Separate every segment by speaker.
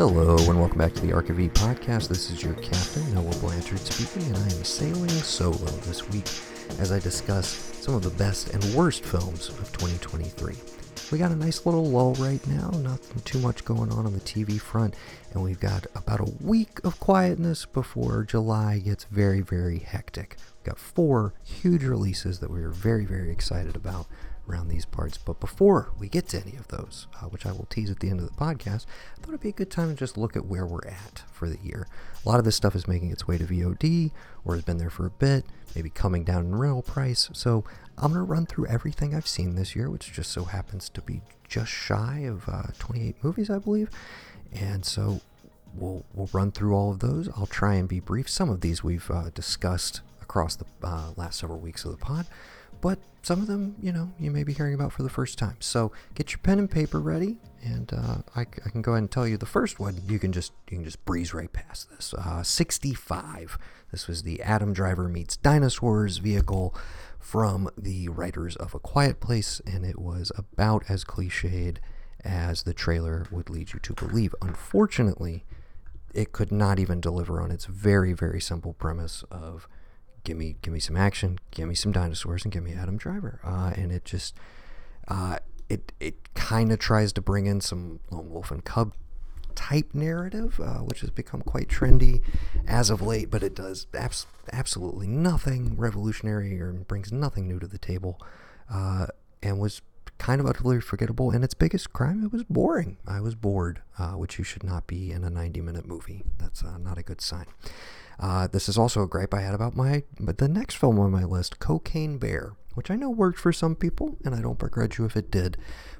Speaker 1: Hello, and welcome back to the ARK of E podcast. This is your captain, Noah Blanchard speaking, and I am sailing solo this week as I discuss some of the best and worst films of 2023. We got a nice little lull right now, nothing too much going on on the TV front, and we've got about a week of quietness before July gets very, very hectic. We've got four huge releases that we are very, very excited about around these parts. But before we get to any of those, uh, which I will tease at the end of the podcast, I thought it'd be a good time to just look at where we're at for the year. A lot of this stuff is making its way to VOD or has been there for a bit, maybe coming down in rental price. So I'm going to run through everything I've seen this year, which just so happens to be just shy of uh, 28 movies, I believe. And so we'll, we'll run through all of those. I'll try and be brief. Some of these we've uh, discussed across the uh, last several weeks of the pod but some of them, you know, you may be hearing about for the first time. So get your pen and paper ready, and uh, I, I, can go ahead and tell you the first one. You can just you can just breeze right past this. Uh, 65. This was the Adam Driver meets dinosaurs vehicle from the writers of A Quiet Place, and it was about as cliched as the trailer would lead you to believe. Unfortunately, it could not even deliver on its very very simple premise of give me give me some action, give me some dinosaurs, and give me Adam Driver. Uh, and it just uh, it it kind of tries to bring in some lone wolf and cub type narrative, uh, which has become quite trendy as of late. But it does abs- absolutely nothing revolutionary or brings nothing new to the table, uh, and was kind of utterly forgettable. And its biggest crime, it was boring. I was bored, uh, which you should not be in a 90 minute movie. That's uh, not a good sign. Uh, this is also a gripe I had about my but the next film on my list, Cocaine Bear, which I know worked for some people, and I don't begrudge you if it did.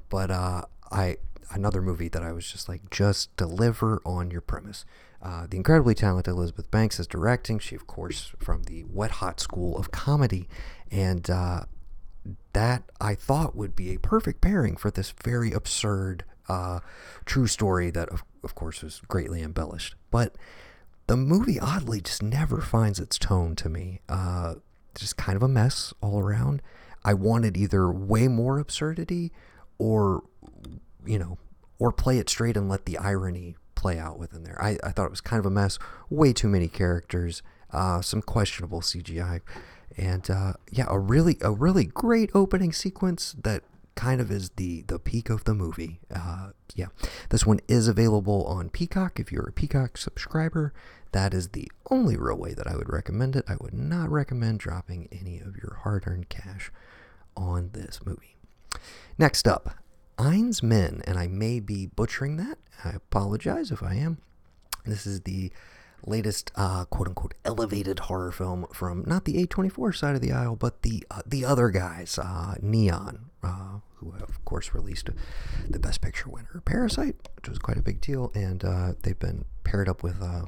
Speaker 1: But uh, I another movie that I was just like, just deliver on your premise. Uh, the incredibly talented Elizabeth Banks is directing. She, of course, from the Wet Hot School of Comedy, and uh, that I thought would be a perfect pairing for this very absurd uh, true story that, of, of course, was greatly embellished. But the movie oddly just never finds its tone to me. Uh, just kind of a mess all around. I wanted either way more absurdity or, you know, or play it straight and let the irony play out within there. I, I thought it was kind of a mess. Way too many characters, uh, some questionable CGI, and uh, yeah, a really a really great opening sequence that kind of is the the peak of the movie. Uh, yeah, this one is available on Peacock if you're a Peacock subscriber. That is the only real way that I would recommend it. I would not recommend dropping any of your hard earned cash on this movie. Next up, Enys Men, and I may be butchering that. I apologize if I am. This is the latest uh, quote unquote elevated horror film from not the A24 side of the aisle, but the uh, the other guys, uh, Neon, uh, who of course released the Best Picture winner, Parasite, which was quite a big deal, and uh, they've been paired up with uh,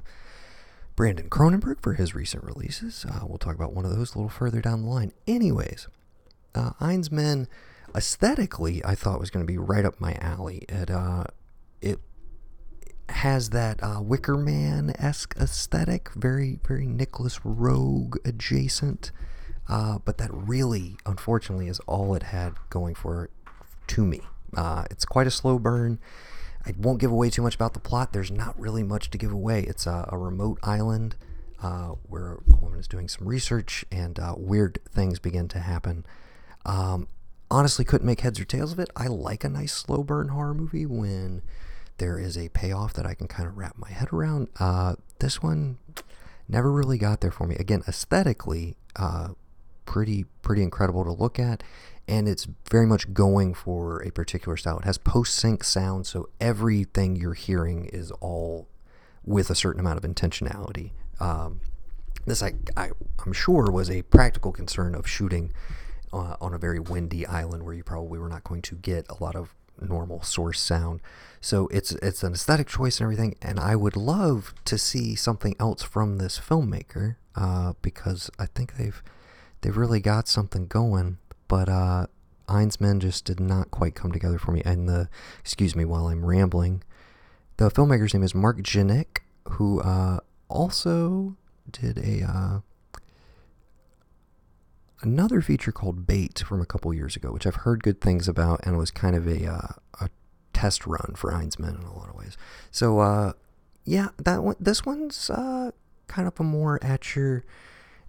Speaker 1: Brandon Cronenberg for his recent releases. We'll talk about one of those a little further down the line. Anyways, uh, Enys Men aesthetically, I thought was going to be right up my alley. It uh, it has that uh, Wicker Man esque aesthetic, very very Nicolas Roeg adjacent. Uh, but that really, unfortunately, is all it had going for it to me. Uh, it's quite a slow burn. I won't give away too much about the plot. There's not really much to give away. It's a, a remote island uh, where a woman is doing some research and uh, weird things begin to happen. Um, honestly, couldn't make heads or tails of it. I like a nice slow burn horror movie when there is a payoff that I can kind of wrap my head around. Uh, this one never really got there for me. Again, aesthetically, uh, pretty pretty incredible to look at and it's very much going for a particular style. It has post sync sound, so everything you're hearing is all with a certain amount of intentionality. Um, this, I, I, am sure, was a practical concern of shooting uh, on a very windy island where you probably were not going to get a lot of normal source sound. So it's it's an aesthetic choice and everything. And I would love to see something else from this filmmaker uh, because I think they've they've really got something going but uh, Enys Men just did not quite come together for me. And the, excuse me while I'm rambling, the filmmaker's name is Mark Jenkin, who uh, also did a uh, another feature called Bait from a couple years ago, which I've heard good things about, and was kind of a uh, a test run for Enys Men in a lot of ways. So uh, yeah, that one. This one's uh, kind of a more at your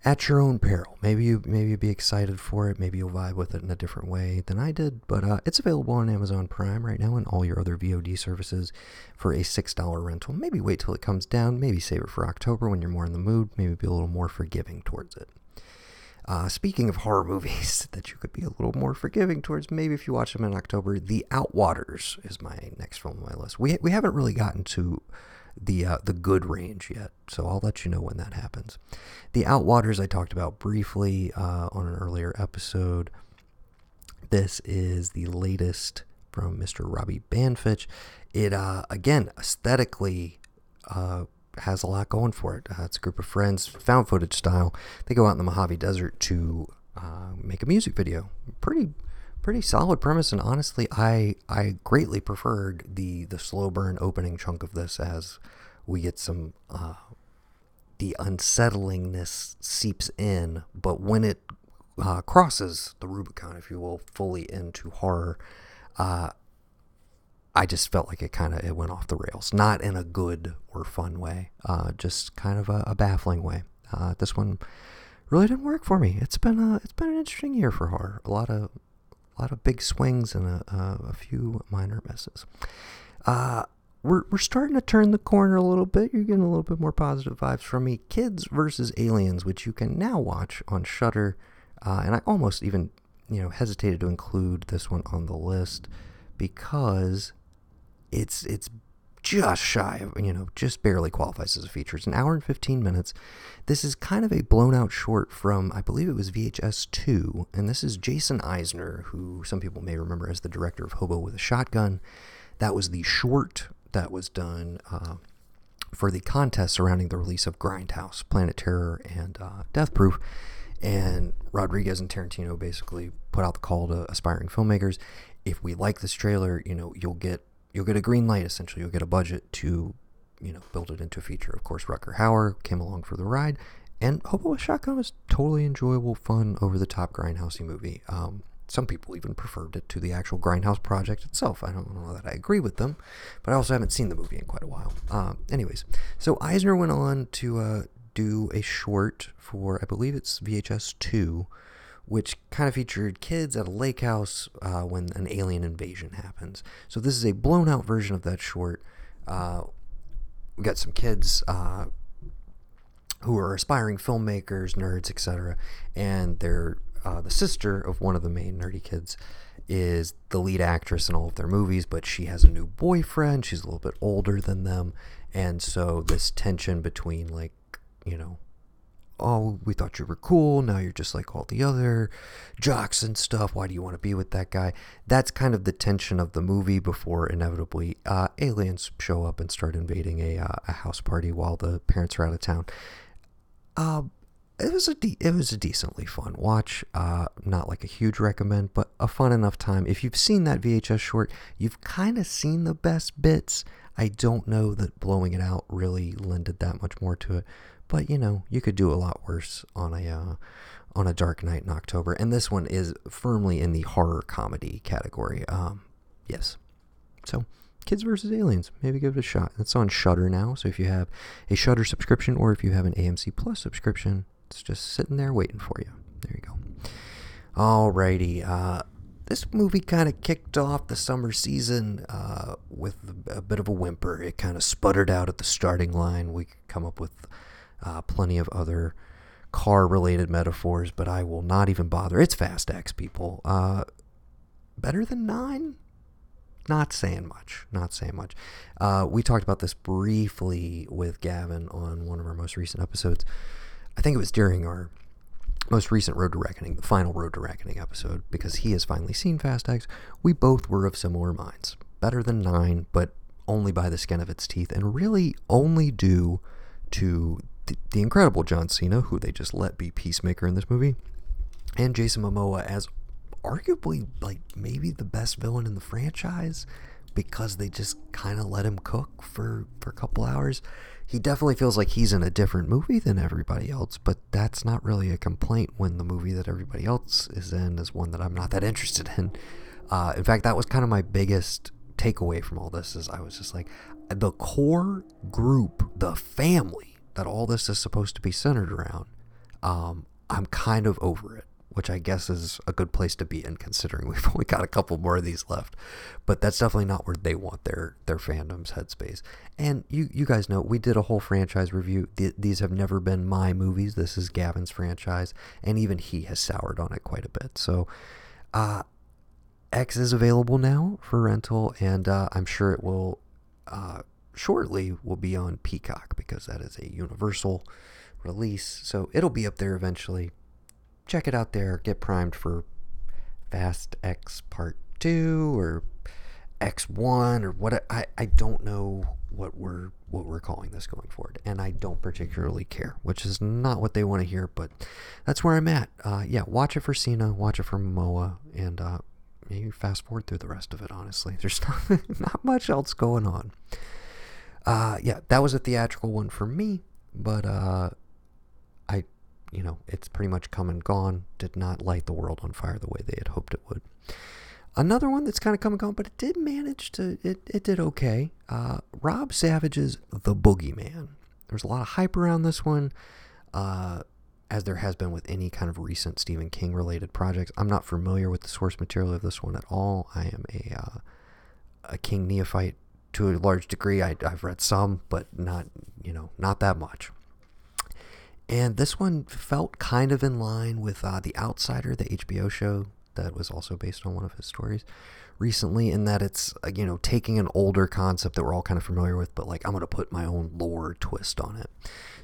Speaker 1: at your own peril. Maybe you maybe you'll be excited for it. Maybe you'll vibe with it in a different way than I did. But uh, it's available on Amazon Prime right now and all your other VOD services for a six dollar rental. Maybe wait till it comes down. Maybe save it for October when you're more in the mood. Maybe be a little more forgiving towards it. Uh, speaking of horror movies that you could be a little more forgiving towards, maybe if you watch them in October, The Outwaters is my next film on my list. We we haven't really gotten to the uh, the good range yet, so I'll let you know when that happens. The Outwaters I talked about briefly uh, on an earlier episode. This is the latest from Mr. Robbie Banfitch. It uh, again aesthetically uh, has a lot going for it. Uh, it's a group of friends, found footage style. They go out in the Mojave Desert to uh, make a music video. Pretty pretty solid premise and honestly I I greatly preferred the the slow burn opening chunk of this as we get some uh, the unsettlingness seeps in but when it uh, crosses the Rubicon if you will fully into horror uh, I just felt like it kind of it went off the rails not in a good or fun way uh, just kind of a, a baffling way uh, this one really didn't work for me it's been a, it's been an interesting year for horror a lot of a lot of big swings and a, a, a few minor misses. Uh, we're, we're starting to turn the corner a little bit. You're getting a little bit more positive vibes from me. Kids versus Aliens, which you can now watch on Shudder, uh, and I almost even you know hesitated to include this one on the list because it's it's just shy of, you know, just barely qualifies as a feature. It's an hour and 15 minutes. This is kind of a blown out short from, I believe it was VHS 2. And this is Jason Eisner, who some people may remember as the director of Hobo with a Shotgun. That was the short that was done uh, for the contest surrounding the release of Grindhouse, Planet Terror, and uh, Death Proof. And Rodriguez and Tarantino basically put out the call to aspiring filmmakers if we like this trailer, you know, you'll get you'll get a green light essentially. You'll get a budget to, you know, build it into a feature. Of course, Rutger Hauer came along for the ride, and Hobo with Shotgun was totally enjoyable, fun, over the top grindhousey movie. Um, some people even preferred it to the actual Grindhouse project itself. I don't know that I agree with them, but I also haven't seen the movie in quite a while. Uh, anyways, so Eisner went on to uh, do a short for, I believe it's VHS 2, which kind of featured kids at a lake house uh, when an alien invasion happens. So this is a blown out version of that short. Uh, we got some kids uh, who are aspiring filmmakers, nerds, etc., and they're uh, the sister of one of the main nerdy kids is the lead actress in all of their movies, but she has a new boyfriend. She's a little bit older than them, and so this tension between like you know oh, we thought you were cool. Now you're just like all the other jocks and stuff. Why do you want to be with that guy? That's kind of the tension of the movie before inevitably uh, aliens show up and start invading a, uh, a house party while the parents are out of town. Uh, it was a de- it was a decently fun watch. Uh, not like a huge recommend, but a fun enough time. If you've seen that VHS short, you've kind of seen the best bits. I don't know that blowing it out really lended that much more to it. But you know, you could do a lot worse on a uh, on a dark night in October, and this one is firmly in the horror comedy category. Um, yes, so Kids versus Aliens, maybe give it a shot. It's on Shudder now, so if you have a Shudder subscription or if you have an AMC Plus subscription, it's just sitting there waiting for you. There you go. Alrighty, uh, this movie kind of kicked off the summer season uh, with a bit of a whimper. It kind of sputtered out at the starting line. We come up with uh, plenty of other car related metaphors, but I will not even bother. It's Fast X, people. Uh, better than nine? Not saying much. Not saying much. Uh, we talked about this briefly with Gavin on one of our most recent episodes. I think it was during our most recent Road to Reckoning, the final Road to Reckoning episode, because he has finally seen Fast X. We both were of similar minds. Better than nine, but only by the skin of its teeth, and really only due to the, incredible John Cena, who they just let be Peacemaker in this movie, and Jason Momoa as arguably like maybe the best villain in the franchise because they just kind of let him cook for, for a couple hours. He definitely feels like he's in a different movie than everybody else, but that's not really a complaint when the movie that everybody else is in is one that I'm not that interested in. Uh, in fact, that was kind of my biggest takeaway from all this is I was just like, the core group, the family that all this is supposed to be centered around, um, I'm kind of over it, which I guess is a good place to be in considering we've only got a couple more of these left. But that's definitely not where they want their their fandom's headspace. And you you guys know we did a whole franchise review. Th- these have never been my movies. This is Gavin's franchise, and even he has soured on it quite a bit. So, uh, X is available now for rental, and uh, I'm sure it will uh, shortly will be on Peacock because that is a Universal release. So it'll be up there eventually. Check it out there. Get primed for Fast X Part 2 or X1 or what I, I don't know what we're what we're calling this going forward and I don't particularly care which is not what they want to hear but that's where I'm at uh, yeah watch it for Cena watch it for Momoa and uh, maybe fast forward through the rest of it honestly there's not, not much else going on uh, yeah that was a theatrical one for me but uh, I, you know, it's pretty much come and gone. Did not light the world on fire the way they had hoped it would. Another one that's kind of come and gone, but it did manage to, it, it did okay. Uh, Rob Savage's The Boogeyman. There's a lot of hype around this one, uh, as there has been with any kind of recent Stephen King related projects. I'm not familiar with the source material of this one at all. I am a, uh, a King neophyte to a large degree. I, I've read some, but not, you know, not that much. And this one felt kind of in line with uh, The Outsider, the HBO show that was also based on one of his stories recently, in that it's, uh, you know, taking an older concept that we're all kind of familiar with, but like I'm going to put my own lore twist on it.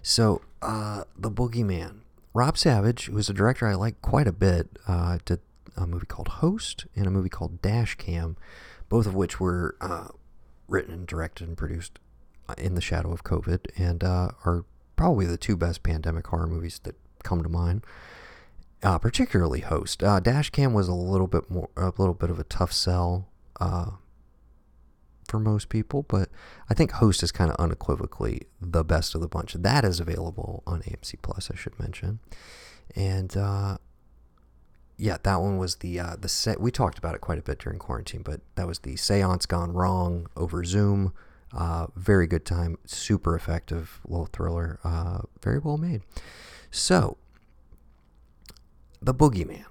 Speaker 1: So, uh, The Boogeyman. Rob Savage, who is a director I like quite a bit, uh, did a movie called Host and a movie called Dash Cam, both of which were uh, written and directed and produced uh, in the shadow of COVID and uh, are probably the two best pandemic horror movies that come to mind. Uh, particularly Host. Uh, Dashcam was a little bit more, a little bit of a tough sell uh, for most people, but I think Host is kind of unequivocally the best of the bunch. That is available on AMC Plus, I should mention, and uh, yeah, that one was the uh, the set. We talked about it quite a bit during quarantine, but that was the Seance Gone Wrong over Zoom. Uh, very good time, super effective little thriller, uh, very well made. So, The Boogeyman.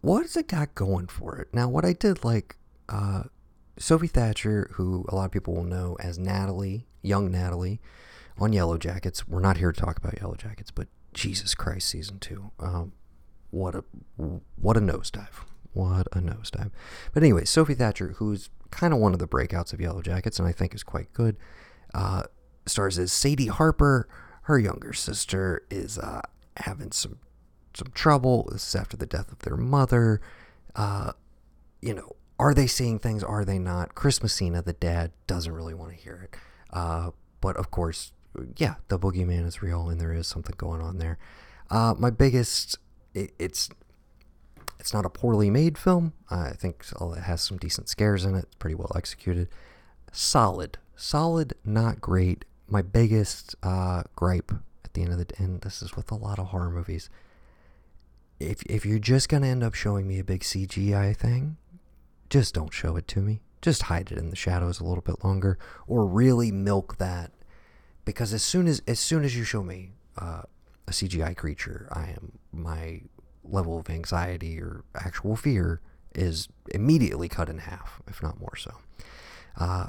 Speaker 1: What has it got going for it? Now, what I did like, uh, Sophie Thatcher, who a lot of people will know as Natalie, young Natalie, on Yellow Jackets. We're not here to talk about Yellow Jackets, but Jesus Christ, season two. Um, what a what a nosedive. What a nosedive. But anyway, Sophie Thatcher, who's kind of one of the breakouts of Yellow Jackets, and I think is quite good. Uh, stars as Sadie Harper. Her younger sister is uh, having some some trouble. This is after the death of their mother. Uh, you know, are they seeing things? Are they not? Chris Messina, the dad, doesn't really want to hear it. Uh, but of course, yeah, the boogeyman is real, and there is something going on there. Uh, my biggest, it, it's it's not a poorly made film. I think it has some decent scares in it. It's pretty well executed. Solid. Solid, not great. My biggest uh, gripe at the end of the day, and this is with a lot of horror movies. If, if you're just to end up showing me a big CGI thing, just don't show it to me. Just hide it in the shadows a little bit longer, or really milk that. Because as soon as as soon as you show me uh, a CGI creature, I am my level of anxiety or actual fear is immediately cut in half, if not more so. Uh,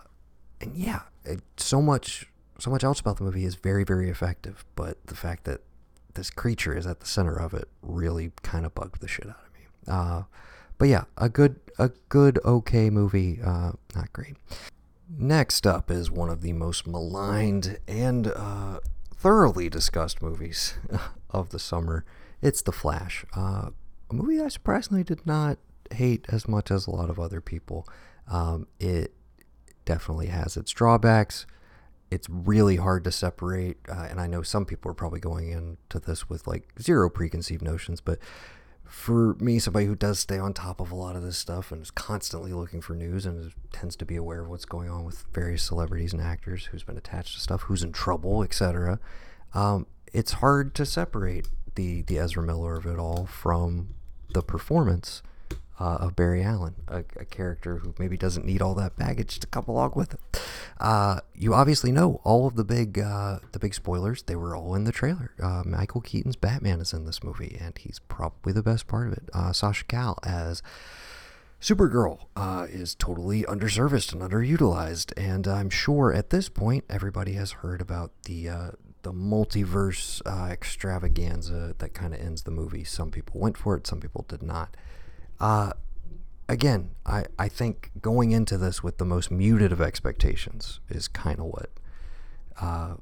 Speaker 1: and yeah, it, so much, so much else about the movie is very, very effective. But the fact that this creature is at the center of it really kind of bugged the shit out of me. Uh, but yeah, a good, a good, okay movie. Uh, not great. Next up is one of the most maligned and uh, thoroughly discussed movies of the summer. It's The Flash, uh, a movie I surprisingly did not hate as much as a lot of other people. Um, it definitely has its drawbacks. It's really hard to separate, uh, and I know some people are probably going into this with like zero preconceived notions, but for me, somebody who does stay on top of a lot of this stuff and is constantly looking for news and tends to be aware of what's going on with various celebrities and actors who's been attached to stuff, who's in trouble, etc., um, it's hard to separate the the Ezra Miller of it all from the performance uh, of Barry Allen, a, a, character who maybe doesn't need all that baggage to come along with it. Uh, you obviously know all of the big uh, the big spoilers. They were all in the trailer. Uh, Michael Keaton's Batman is in this movie, and he's probably the best part of it. Uh, Sasha Calle as Supergirl uh, is totally underserviced and underutilized, and I'm sure at this point everybody has heard about the uh, the multiverse uh, extravaganza that kind of ends the movie. Some people went for it, some people did not. Uh, again, I, I think going into this with the most muted of expectations is kind of what uh,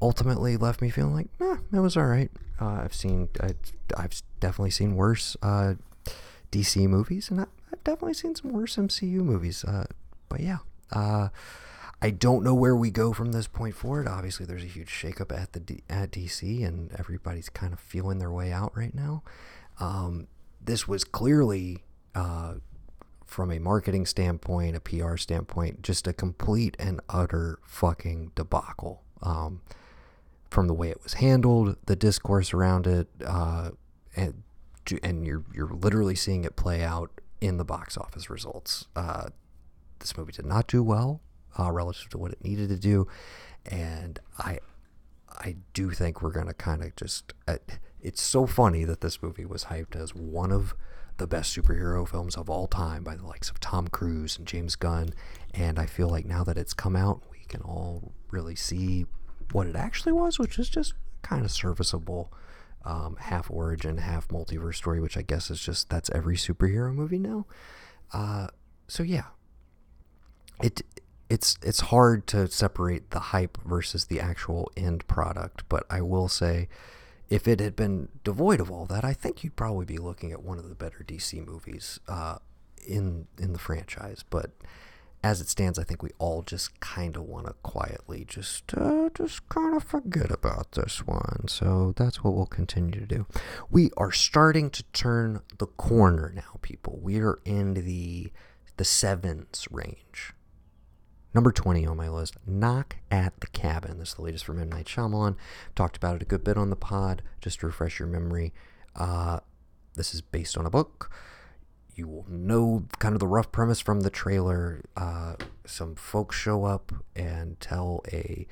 Speaker 1: ultimately left me feeling like, eh, it was all right. Uh, I've seen, I, I've definitely seen worse uh, DC movies, and I, have definitely seen some worse MCU movies. Uh, but yeah, uh, I don't know where we go from this point forward. Obviously, there's a huge shakeup at the D- at DC, and everybody's kind of feeling their way out right now. Um, this was clearly, uh, from a marketing standpoint, a PR standpoint, just a complete and utter fucking debacle. Um, from the way it was handled, the discourse around it, uh, and and you're you're literally seeing it play out in the box office results. Uh, this movie did not do well uh, relative to what it needed to do, and I I do think we're gonna kind of just. Uh, it's so funny that this movie was hyped as one of the best superhero films of all time by the likes of Tom Cruise and James Gunn, and I feel like now that it's come out, we can all really see what it actually was, which is just kind of serviceable um, half origin, half multiverse story, which I guess is just that's every superhero movie now. Uh, so yeah, it it's it's hard to separate the hype versus the actual end product, but I will say. If it had been devoid of all that, I think you'd probably be looking at one of the better DC movies uh, in in the franchise. But as it stands, I think we all just kind of want to quietly just uh, just kind of forget about this one. So that's what we'll continue to do. We are starting to turn the corner now, people. We are in the the sevens range. Number 20 on my list, Knock at the Cabin. This is the latest from M. Night Shyamalan. Talked about it a good bit on the pod, just to refresh your memory. Uh, this is based on a book you will know kind of the rough premise from the trailer. Uh, some folks show up and tell a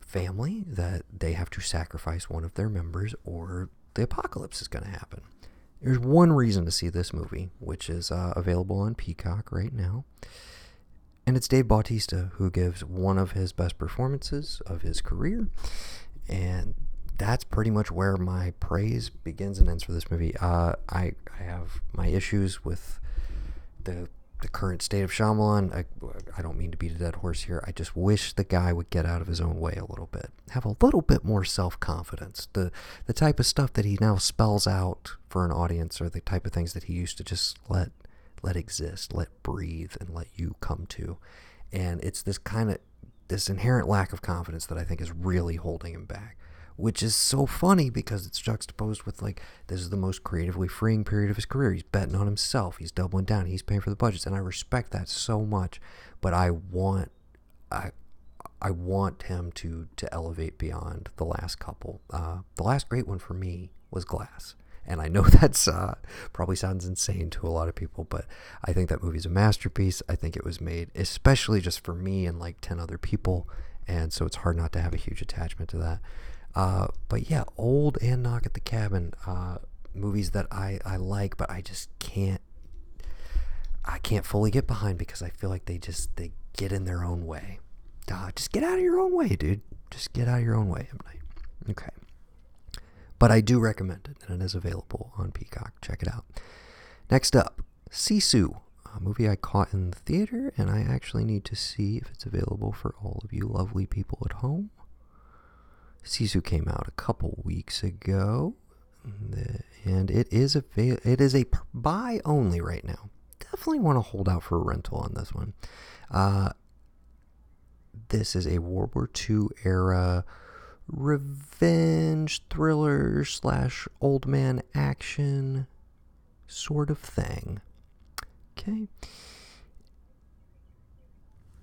Speaker 1: family that they have to sacrifice one of their members or the apocalypse is going to happen. There's one reason to see this movie, which is uh, available on Peacock right now. And it's Dave Bautista who gives one of his best performances of his career. And that's pretty much where my praise begins and ends for this movie. Uh, I I have my issues with the the current state of Shyamalan. I, I don't mean to beat a dead horse here. I just wish the guy would get out of his own way a little bit, have a little bit more self confidence. The the type of stuff that he now spells out for an audience, or the type of things that he used to just let let exist, let breathe, and let you come to. And it's this kind of this inherent lack of confidence that I think is really holding him back which is so funny because it's juxtaposed with like this is the most creatively freeing period of his career. He's betting on himself. He's doubling down. He's paying for the budgets, and I respect that so much. But I want, I, I want him to to elevate beyond the last couple. Uh, the last great one for me was Glass. And I know that's uh, probably sounds insane to a lot of people, but I think that movie's a masterpiece. I think it was made especially just for me and like 10 other people. And so it's hard not to have a huge attachment to that. Uh, but yeah, old and Knock at the Cabin, uh, movies that I, I like, but I just can't I can't fully get behind because I feel like they just they get in their own way. Uh, just get out of your own way, dude. Just get out of your own way, M. Night. Okay. But I do recommend it, and it is available on Peacock. Check it out. Next up, Sisu, a movie I caught in the theater, and I actually need to see if it's available for all of you lovely people at home. Sisu came out a couple weeks ago, and it is a it is a buy only right now. Definitely want to hold out for a rental on this one. Uh, this is a World War II era revenge thriller slash old man action sort of thing. Okay.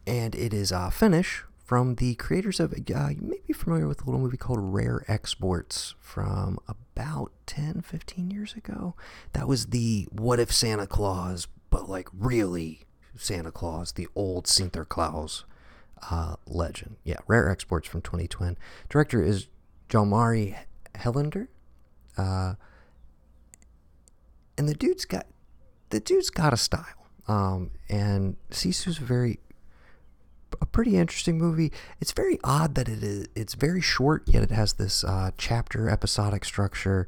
Speaker 1: And it is uh, Finnish from the creators of, uh, you may be familiar with a little movie called Rare Exports from about 10, 15 years ago. That was the What If Santa Claus, but like really Santa Claus, the old Sinterklaas uh, legend. Yeah, Rare Exports from 2020. Director is Jalmari Helander. Uh, and the dude's got the dude's got a style. Um, and Sisu's very a pretty interesting movie. It's very odd that it is. It's very short, yet it has this uh, chapter episodic structure.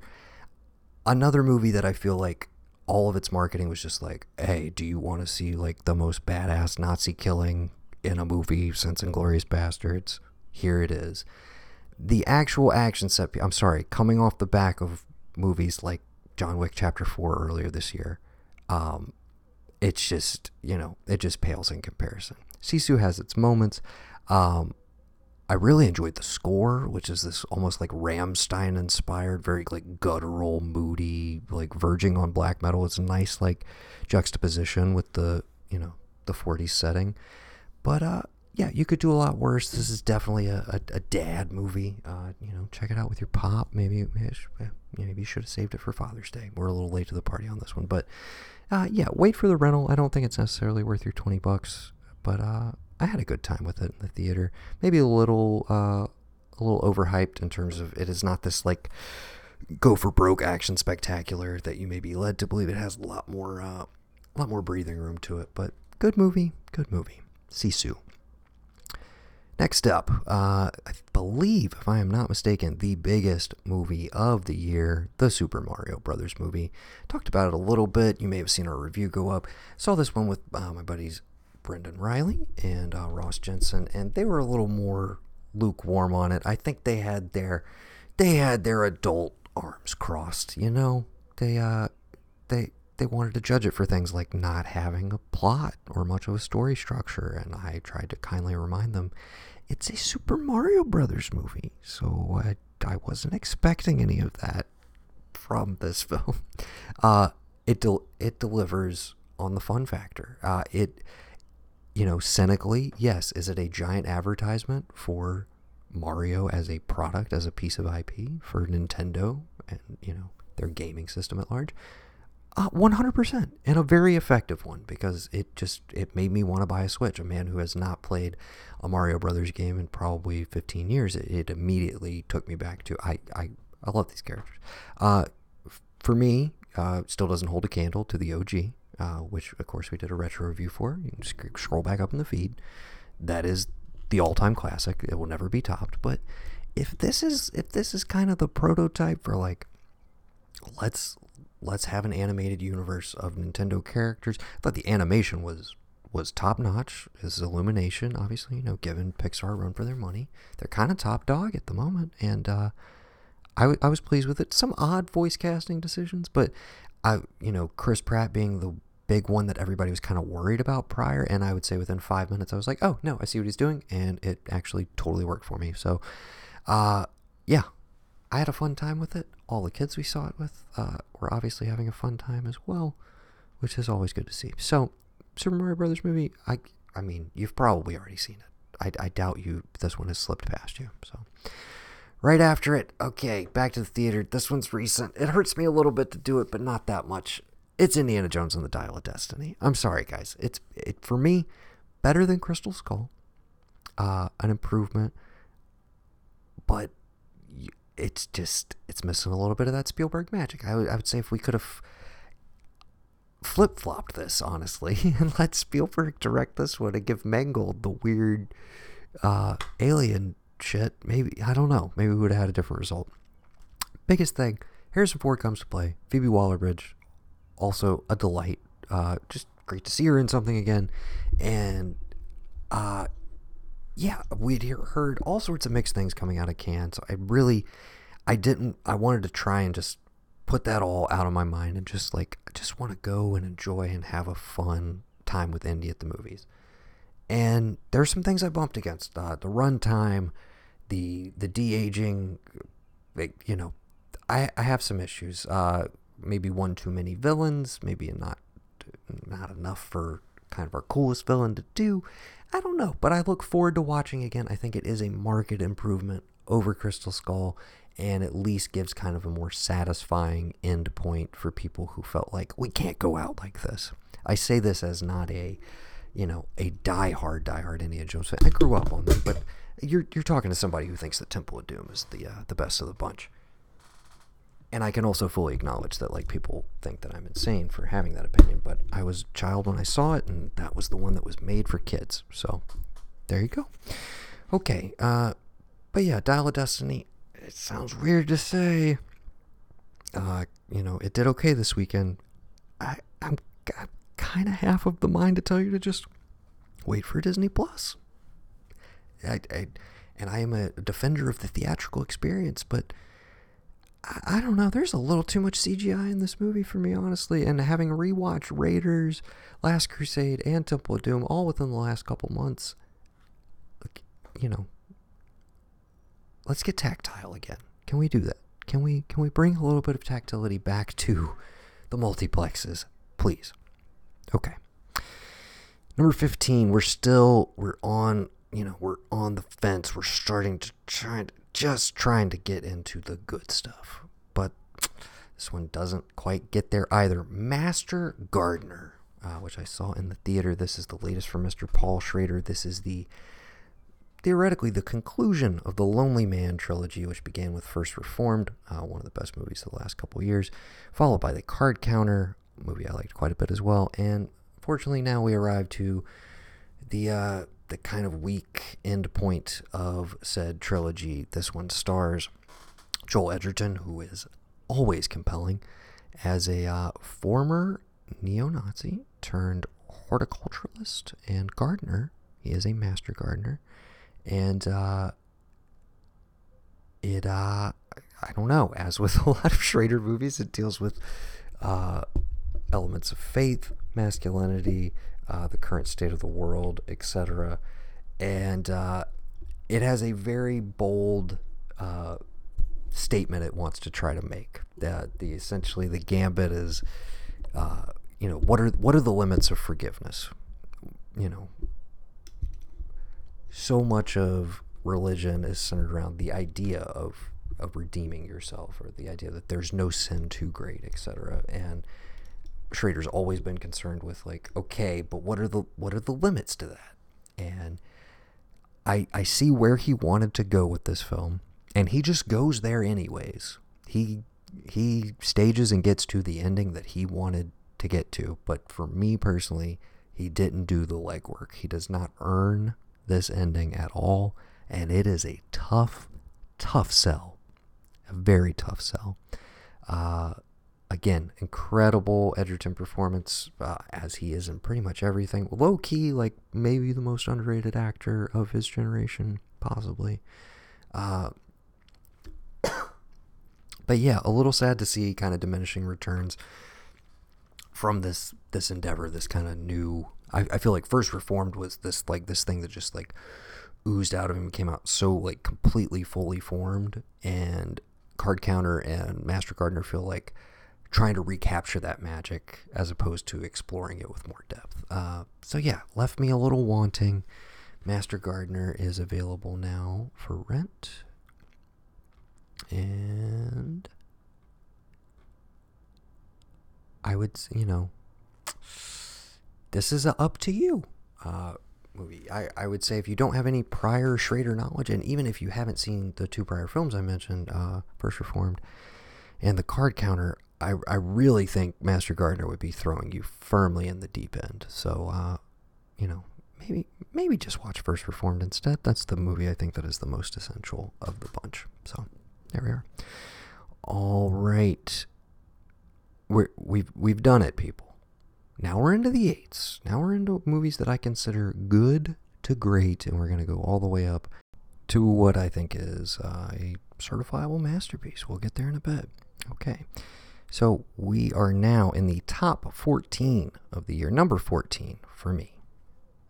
Speaker 1: Another movie that I feel like all of its marketing was just like, "Hey, do you want to see like the most badass Nazi killing in a movie since Inglourious Basterds. Here it is." The actual action set. I'm sorry, coming off the back of movies like John Wick Chapter Four earlier this year. Um, it's just you know it just pales in comparison. Sisu has its moments. Um, I really enjoyed the score, which is this almost like Rammstein inspired, very like guttural, moody, like verging on black metal. It's a nice like juxtaposition with the you know the 40s setting. But uh, yeah, you could do a lot worse. This is definitely a, a, a dad movie. Uh, you know, check it out with your pop. Maybe maybe you should have saved it for Father's Day. We're a little late to the party on this one, but uh, yeah, wait for the rental. I don't think it's necessarily worth your 20 bucks but uh, I had a good time with it in the theater. Maybe a little uh, a little overhyped in terms of it is not this like go for broke action spectacular that you may be led to believe. It has a lot more uh, a lot more breathing room to it, but good movie, good movie. Sisu. Next up, uh, I believe, if I am not mistaken, the biggest movie of the year, the Super Mario Brothers movie. Talked about it a little bit. You may have seen our review go up. Saw this one with uh, my buddies Brendan Riley and uh, Ross Jensen, and they were a little more lukewarm on it. I think they had their they had their adult arms crossed. You know, they uh they they wanted to judge it for things like not having a plot or much of a story structure, and I tried to kindly remind them it's a Super Mario Brothers movie, so I, I wasn't expecting any of that from this film. Uh, it del- it delivers on the fun factor. Uh, it you know, cynically, yes, is it a giant advertisement for Mario as a product, as a piece of IP for Nintendo and, you know, their gaming system at large? Uh, 100% and a very effective one because it just it made me want to buy a switch a man who has not played a mario brothers game in probably 15 years it, it immediately took me back to i i, I love these characters uh, for me uh, still doesn't hold a candle to the og uh, which of course we did a retro review for. You can just scroll back up in the feed. That is the all-time classic. It will never be topped. But if this is if this is kind of the prototype for like, let's let's have an animated universe of Nintendo characters. I thought the animation was was top notch. Is Illumination, obviously, you know, given Pixar a run for their money. They're kind of top dog at the moment, and uh, I, w- I was pleased with it. Some odd voice casting decisions, but I, you know, Chris Pratt being the big one that everybody was kind of worried about prior. And I would say within five minutes, I was like, oh, no, I see what he's doing. And it actually totally worked for me. So, uh, yeah, I had a fun time with it. All the kids we saw it with uh, were obviously having a fun time as well, which is always good to see. So, Super Mario Brothers movie, I, I mean, you've probably already seen it. I, I doubt you this one has slipped past you. So, right after it, okay, back to the theater. This one's recent. It hurts me a little bit to do it, but not that much it's Indiana Jones and the Dial of Destiny. I'm sorry, guys. It's it for me better than Crystal Skull, uh, an improvement, but it's just it's missing a little bit of that Spielberg magic. I would, I would say if we could have flip flopped this honestly and let Spielberg direct this one and give Mangold the weird uh, alien shit, maybe I don't know. Maybe we would have had a different result. Biggest thing. Harrison Ford comes to play. Phoebe Waller-Bridge also a delight. Uh, just great to see her in something again. And uh, yeah, we'd hear, heard all sorts of mixed things coming out of Cannes. So I really, I didn't, I wanted to try and just put that all out of my mind and just like, I just want to go and enjoy and have a fun time with Indy at the movies. And there's some things I bumped against. Uh, the runtime, the the de aging, you know, I, I have some issues. Uh, maybe one too many villains, maybe not not enough for kind of our coolest villain to do. I don't know, but I look forward to watching again. I think it is a marked improvement over Crystal Skull and at least gives kind of a more satisfying end point for people who felt like we can't go out like this. I say this as not a, you know, a die-hard, die-hard Indiana Jones fan. I grew up on them, but you're you're talking to somebody who thinks that Temple of Doom is the uh, the best of the bunch. And I can also fully acknowledge that like people think that I'm insane for having that opinion, but I was a child when I saw it, and that was the one that was made for kids. So there you go. Okay, uh, but yeah, Dial of Destiny. It sounds weird to say. Uh, you know, it did okay this weekend. I I'm, I'm kind of half of the mind to tell you to just wait for Disney Plus. I, I and I am a defender of the theatrical experience, but I, don't know. There's a little too much CGI in this movie for me, honestly. And having rewatched Raiders, Last Crusade, and Temple of Doom all within the last couple months, you know, let's get tactile again. Can we do that? Can we can we bring a little bit of tactility back to the multiplexes, please? Okay. Number 15, we're still we're on, you know, we're on the fence. We're starting to try to just trying to get into the good stuff. But this one doesn't quite get there either. Master Gardener, uh, which I saw in the theater. This is the latest from Mr. Paul Schrader. This is the theoretically the conclusion of the Lonely Man trilogy, which began with First Reformed, uh, one of the best movies of the last couple years, followed by The Card Counter, movie I liked quite a bit as well, and fortunately now we arrive to the uh, the kind of weak end point of said trilogy. This one stars Joel Edgerton, who is always compelling, as a uh, former neo-Nazi turned horticulturalist and gardener. He is a master gardener and uh, it uh, I don't know. As with a lot of Schrader movies, it deals with uh, elements of faith, masculinity, uh, the current state of the world, etc. And uh, it has a very bold uh, statement it wants to try to make. That the essentially the gambit is, uh, you know, what are what are the limits of forgiveness? You know, so much of religion is centered around the idea of of redeeming yourself or the idea that there's no sin too great, etc. And Schrader's always been concerned with like, okay, but what are the what are the limits to that? And I I see where he wanted to go with this film, and he just goes there anyways. He he stages and gets to the ending that he wanted to get to, but for me personally, he didn't do the legwork. He does not earn this ending at all, and it is a tough, tough sell. A very tough sell. Uh, again, incredible Edgerton performance, uh, as he is in pretty much everything. Low key, like maybe the most underrated actor of his generation, possibly. Uh, but yeah, a little sad to see kind of diminishing returns from this this endeavor, this kind of new I, I feel like First Reformed was this like this thing that just like oozed out of him, came out so like completely fully formed, and Card Counter and Master Gardener feel like trying to recapture that magic as opposed to exploring it with more depth. Uh, so yeah, left me a little wanting. Master Gardener is available now for rent. And I would, you know, this is up to you uh, movie. I, I would say if you don't have any prior Schrader knowledge, and even if you haven't seen the two prior films I mentioned, uh, First Reformed and The Card Counter, I, I really think Master Gardener would be throwing you firmly in the deep end. So, uh, you know, maybe maybe just watch First Reformed instead. That's the movie I think that is the most essential of the bunch. So there we are. All right, we're, we've we've done it, people. Now we're into the eights. Now we're into movies that I consider good to great, and we're going to go all the way up to what I think is uh, a certifiable masterpiece. We'll get there in a bit. Okay. So we are now in the top 14 of the year. Number 14 for me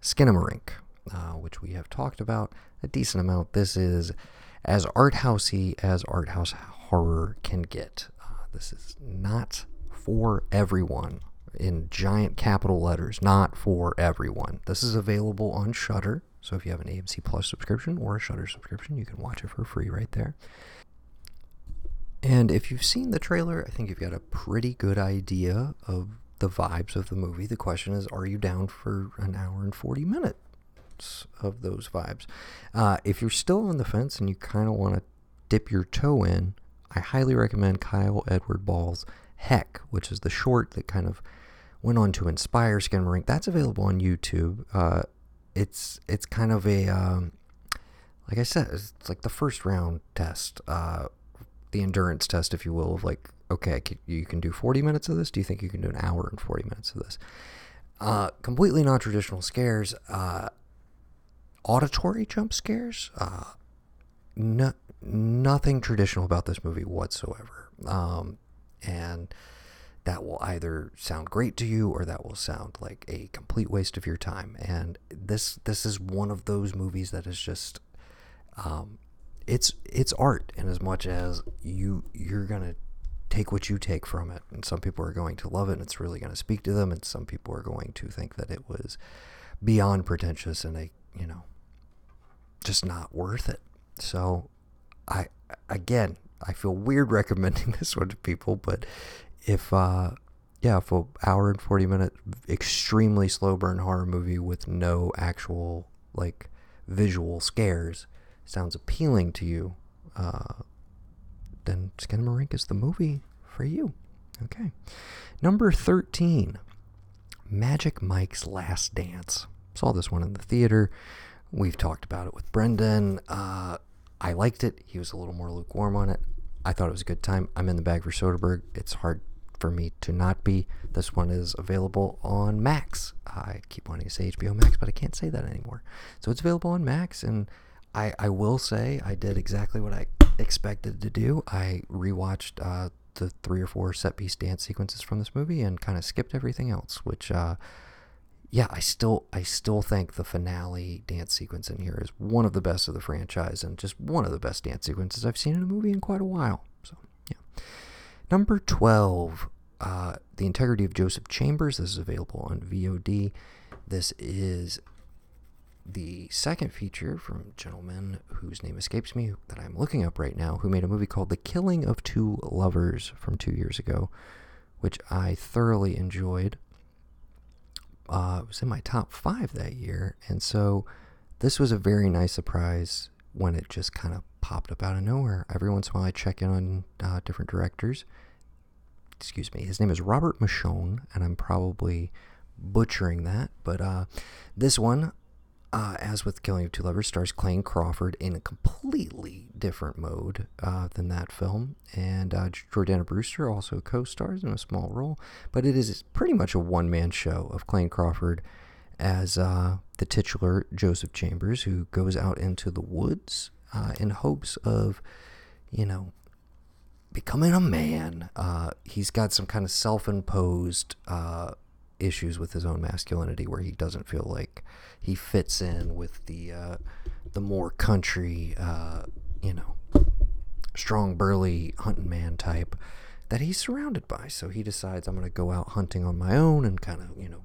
Speaker 1: Skinamarink, uh, which we have talked about a decent amount. This is as art housey as art house horror can get. Uh, this is not for everyone in giant capital letters, not for everyone. This is available on Shudder. So if you have an AMC Plus subscription or a Shudder subscription, you can watch it for free right there. And if you've seen the trailer, I think you've got a pretty good idea of the vibes of the movie. The question is, are you down for an hour and 40 minutes of those vibes? Uh, if you're still on the fence and you kind of want to dip your toe in, I highly recommend Kyle Edward Ball's Heck, which is the short that kind of went on to inspire Skin Skinamarink. That's available on YouTube. Uh, it's it's kind of a um, like I said, it's like the first round test. Uh, the endurance test, if you will, of like, okay, you can do 40 minutes of this. Do you think you can do an hour and 40 minutes of this? Uh, completely non traditional scares, uh, auditory jump scares. Uh, no, nothing traditional about this movie whatsoever. Um, and that will either sound great to you or that will sound like a complete waste of your time. And this this is one of those movies that is just um, it's it's art in as much as you you're gonna take what you take from it. And some people are going to love it and it's really going to speak to them and some people are going to think that it was beyond pretentious and a you know just not worth it. So i again i feel weird recommending this one to people but if uh yeah an hour and 40 minute extremely slow burn horror movie with no actual like visual scares sounds appealing to you, uh, then Skinamarink is the movie for you. Okay. Number 13, Magic Mike's Last Dance. Saw this one in the theater. We've talked about it with Brendan. Uh, I liked it. He was a little more lukewarm on it. I thought it was a good time. I'm in the bag for Soderbergh. It's hard for me to not be. This one is available on Max. I keep wanting to say HBO Max, but I can't say that anymore. So it's available on Max, and I, I will say I did exactly what I expected to do. I rewatched uh, the three or four set piece dance sequences from this movie and kind of skipped everything else. Which, uh, yeah, I still I still think the finale dance sequence in here is one of the best of the franchise and just one of the best dance sequences I've seen in a movie in quite a while. So yeah, number twelve, uh, the integrity of Joseph Chambers. This is available on VOD. This is the second feature from gentleman whose name escapes me that I'm looking up right now, who made a movie called The Killing of Two Lovers from two years ago, which I thoroughly enjoyed. Uh, it was in my top five that year, and so this was a very nice surprise when it just kind of popped up out of nowhere. Every once in a while, I check in on uh, different directors. Excuse me, his name is Robert Michon, and I'm probably butchering that, but uh, this one uh, as with Killing of Two Lovers, stars Clayne Crawford in a completely different mode uh, than that film. And uh, Jordana Brewster also co stars in a small role. But it is pretty much a one man show of Clayne Crawford as uh, the titular Joseph Chambers, who goes out into the woods uh, in hopes of, you know, becoming a man. Uh, he's got some kind of self imposed issues with his own masculinity where he doesn't feel like he fits in with the uh, the more country, uh, you know, strong burly hunting man type that he's surrounded by. So he decides I'm going to go out hunting on my own and kind of you know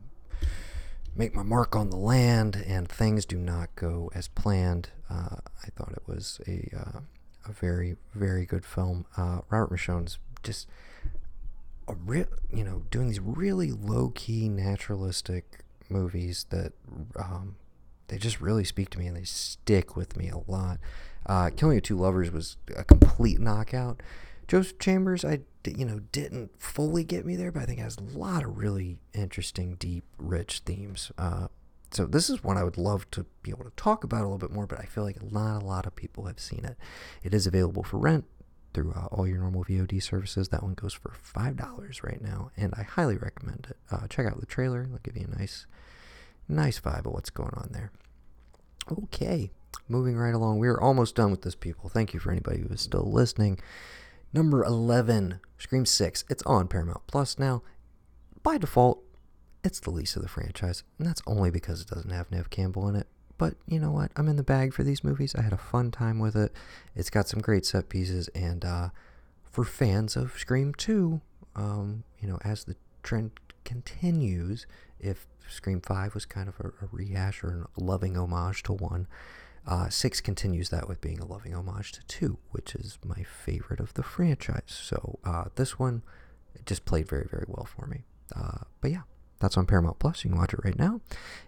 Speaker 1: make my mark on the land. And things do not go as planned. Uh, I thought it was a uh, a very very good film. Uh, Robert Michon's just a real, you know, doing these really low key naturalistic movies that um, they just really speak to me and they stick with me a lot. Uh, Killing of Two Lovers was a complete knockout. Joseph Chambers, I you know didn't fully get me there, but I think has a lot of really interesting, deep, rich themes. Uh, so this is one I would love to be able to talk about a little bit more, but I feel like not a lot of people have seen it. It is available for rent through uh, all your normal VOD services. That one goes for $5 right now, and I highly recommend it. Uh, check out the trailer, it'll give you a nice, nice vibe of what's going on there. Okay, moving right along. We are almost done with this, people. Thank you for anybody who is still listening. Number 11, Scream 6. It's on Paramount Plus now. By default, it's the least of the franchise, and that's only because it doesn't have Nev Campbell in it. But you know what? I'm in the bag for these movies. I had a fun time with it. It's got some great set pieces, and uh, for fans of Scream 2, um, you know, as the trend continues. If Scream 5 was kind of a, a rehash or a loving homage to 1, uh, 6 continues that with being a loving homage to 2, which is my favorite of the franchise. So uh, this one just played very, very well for me. Uh, but yeah, that's on Paramount Plus. You can watch it right now.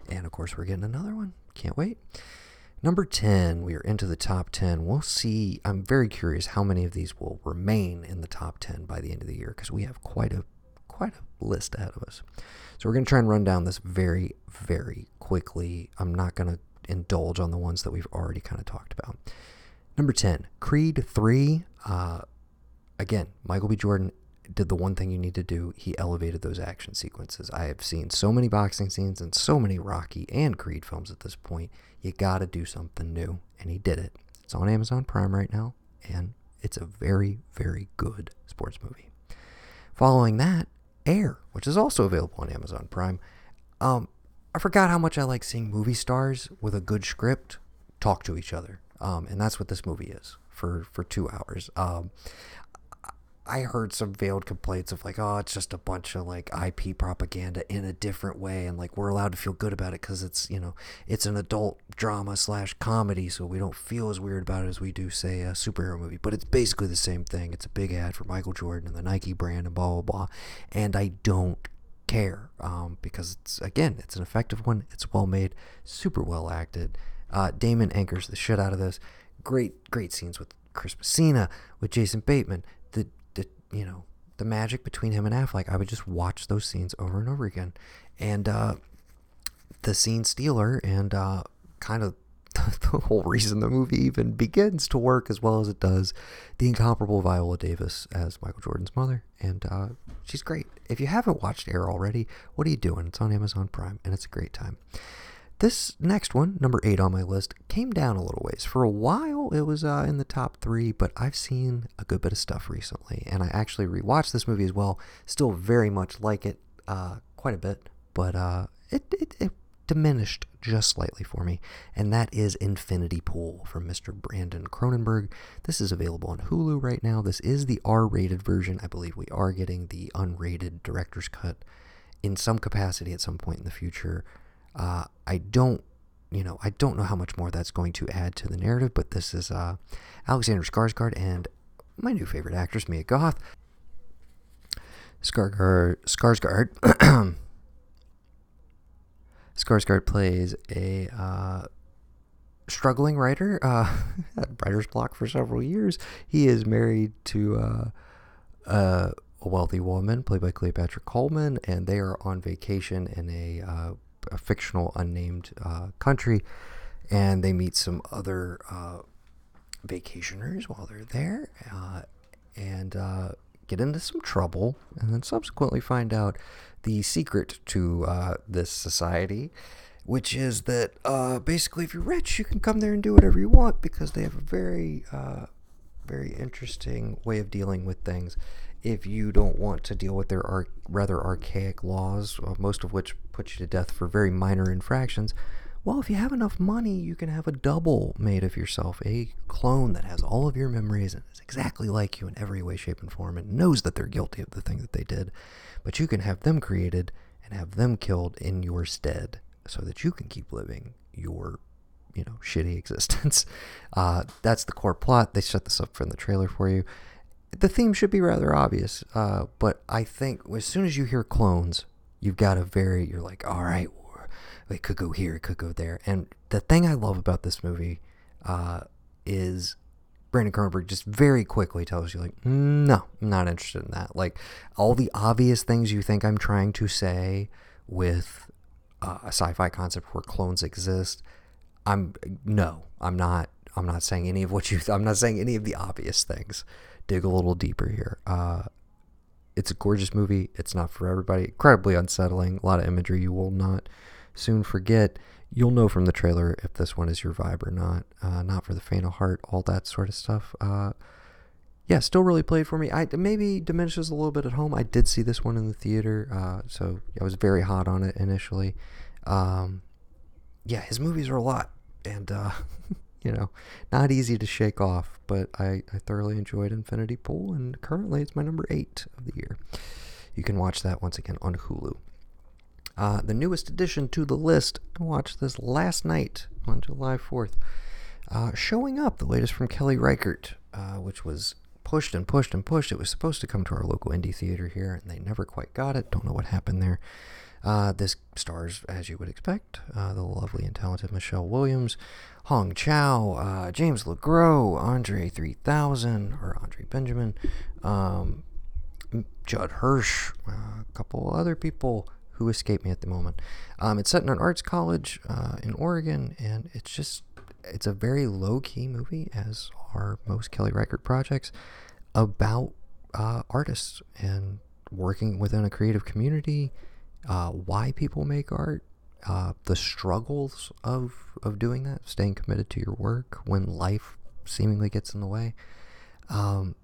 Speaker 1: And of course, we're getting another one. Can't wait. Number 10, we are into the top 10. We'll see. I'm very curious how many of these will remain in the top 10 by the end of the year because we have quite a quite a list ahead of us. So we're going to try and run down this very very quickly. I'm not going to indulge on the ones that we've already kind of talked about. Number 10, Creed 3. Uh, again, Michael B. Jordan did the one thing you need to do. He elevated those action sequences. I have seen so many boxing scenes and so many Rocky and Creed films at this point. You got to do something new, and he did it. It's on Amazon Prime right now, and it's a very, very good sports movie. Following that, Air, which is also available on Amazon Prime. Um, I forgot how much I like seeing movie stars with a good script talk to each other, um, and that's what this movie is for for two hours. Um, I heard some veiled complaints of like, oh, it's just a bunch of like IP propaganda in a different way, and like we're allowed to feel good about it because it's you know it's an adult drama slash comedy, so we don't feel as weird about it as we do say a superhero movie. But it's basically the same thing. It's a big ad for Michael Jordan and the Nike brand and blah blah blah, and I don't care um, because it's again it's an effective one. It's well made, super well acted. Uh, Damon anchors the shit out of this. Great great scenes with Chris Messina, with Jason Bateman you know, the magic between him and Affleck. I would just watch those scenes over and over again. And uh, the scene stealer and uh, kind of the whole reason the movie even begins to work as well as it does, the incomparable Viola Davis as Michael Jordan's mother. And uh, she's great. If you haven't watched Air already, what are you doing? It's on Amazon Prime and it's a great time. This next one, number eight on my list, came down a little ways. For a while, it was uh, in the top three, but I've seen a good bit of stuff recently, and I actually rewatched this movie as well. Still very much like it, uh, quite a bit, but uh, it, it, it diminished just slightly for me, and that is Infinity Pool from Mr. Brandon Cronenberg. This is available on Hulu right now. This is the R rated version. I believe we are getting the unrated director's cut in some capacity at some point in the future. Uh, I don't, you know, I don't know how much more that's going to add to the narrative, but this is uh, Alexander Skarsgård and my new favorite actress, Mia Goth. Skarsgård, Skarsgård, Skarsgård plays a uh, struggling writer, uh, had writer's block for several years. He is married to uh, a wealthy woman played by Cleopatra Coleman, and they are on vacation in a uh, a fictional unnamed uh, country, and they meet some other uh, vacationers while they're there, uh, and uh, get into some trouble, and then subsequently find out the secret to uh, this society. Which is that basically, if you're rich, you can come there and do whatever you want because they have a very, very interesting way of dealing with things if you don't want to deal with their ar- rather archaic laws, uh, most of which put you to death for very minor infractions, well, if you have enough money, you can have a double made of yourself, a clone that has all of your memories and is exactly like you in every way, shape, and form, and knows that they're guilty of the thing that they did. But you can have them created and have them killed in your stead so that you can keep living your you know shitty existence. Uh, that's the core plot. They set this up from the trailer for you the theme should be rather obvious, uh, but I think as soon as you hear clones, you've got a very you're like, all right, it could go here, it could go there. And the thing I love about this movie uh, is Brandon Cronenberg just very quickly tells you like, no, I'm not interested in that. Like all the obvious things you think I'm trying to say with uh, a sci-fi concept where clones exist, I'm no, I'm not. I'm not saying any of what you. I'm not saying any of the obvious things dig a little deeper here. Uh, it's a gorgeous movie. It's not for everybody. Incredibly unsettling. A lot of imagery you will not soon forget. You'll know from the trailer if this one is your vibe or not. Uh, not for the faint of heart. All that sort of stuff. Uh, yeah, still really played for me. I maybe diminishes a little bit at home. I did see this one in the theater, uh, so I was very hot on it initially. Um, yeah, his movies are a lot, and uh, you know, not easy to shake off, but I, I thoroughly enjoyed Infinity Pool, and currently it's my number eight of the year. You can watch that once again on Hulu. Uh, the newest addition to the list, I watched this last night on July 4th. Uh, showing up, the latest from Kelly Reichardt, uh, which was pushed and pushed and pushed. It was supposed to come to our local indie theater here, and they never quite got it. Don't know what happened there. Uh, this stars, as you would expect, uh, the lovely and talented Michelle Williams, Hong Chau, uh, James LeGros, Andre 3000, or Andre Benjamin, um, Judd Hirsch, uh, a couple other people who escape me at the moment. Um, it's set in an arts college uh, in Oregon, and it's just it's a very low key movie, as are most Kelly Reichardt projects, about uh, artists and working within a creative community uh, why people make art, uh, the struggles of of doing that, staying committed to your work when life seemingly gets in the way. Um,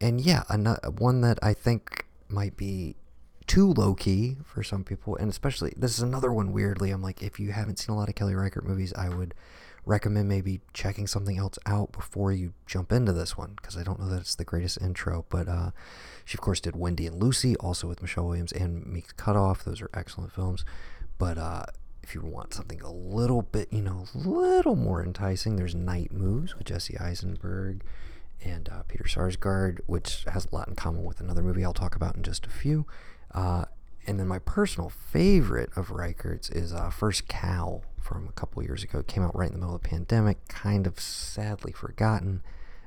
Speaker 1: and yeah, another, one that I think might be too low key for some people, and especially this is another one. Weirdly, I'm like, if you haven't seen a lot of Kelly Reichardt movies, I would recommend maybe checking something else out before you jump into this one because I don't know that it's the greatest intro. But uh, she, of course, did Wendy and Lucy, also with Michelle Williams and Meek's Cutoff. Those are excellent films. But uh, if you want something a little bit, you know, a little more enticing, there's Night Moves with Jesse Eisenberg and uh, Peter Sarsgaard, which has a lot in common with another movie I'll talk about in just a few. Uh, and then my personal favorite of Reichardt's is uh, First Cow from a couple years ago. It came out right in the middle of the pandemic, kind of sadly forgotten.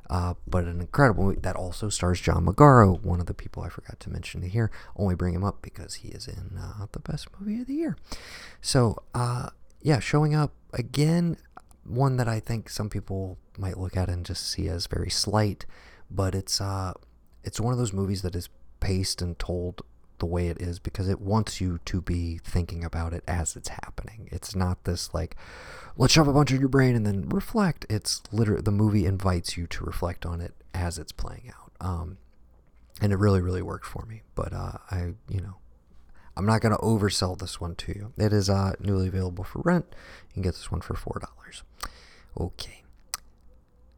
Speaker 1: Uh, but an incredible movie that also stars John Magaro, one of the people I forgot to mention here. Only bring him up because he is in uh, the best movie of the year. So, uh, yeah, showing up again, one that I think some people might look at and just see as very slight, but it's uh, it's one of those movies that is paced and told the way it is because it wants you to be thinking about it as it's happening. It's not this like, let's shove a bunch in your brain and then reflect. It's literally the movie invites you to reflect on it as it's playing out. Um, and it really, really worked for me. But uh, I, you know, I'm not going to oversell this one to you. It is uh, newly available for rent. You can get this one for $4. Okay.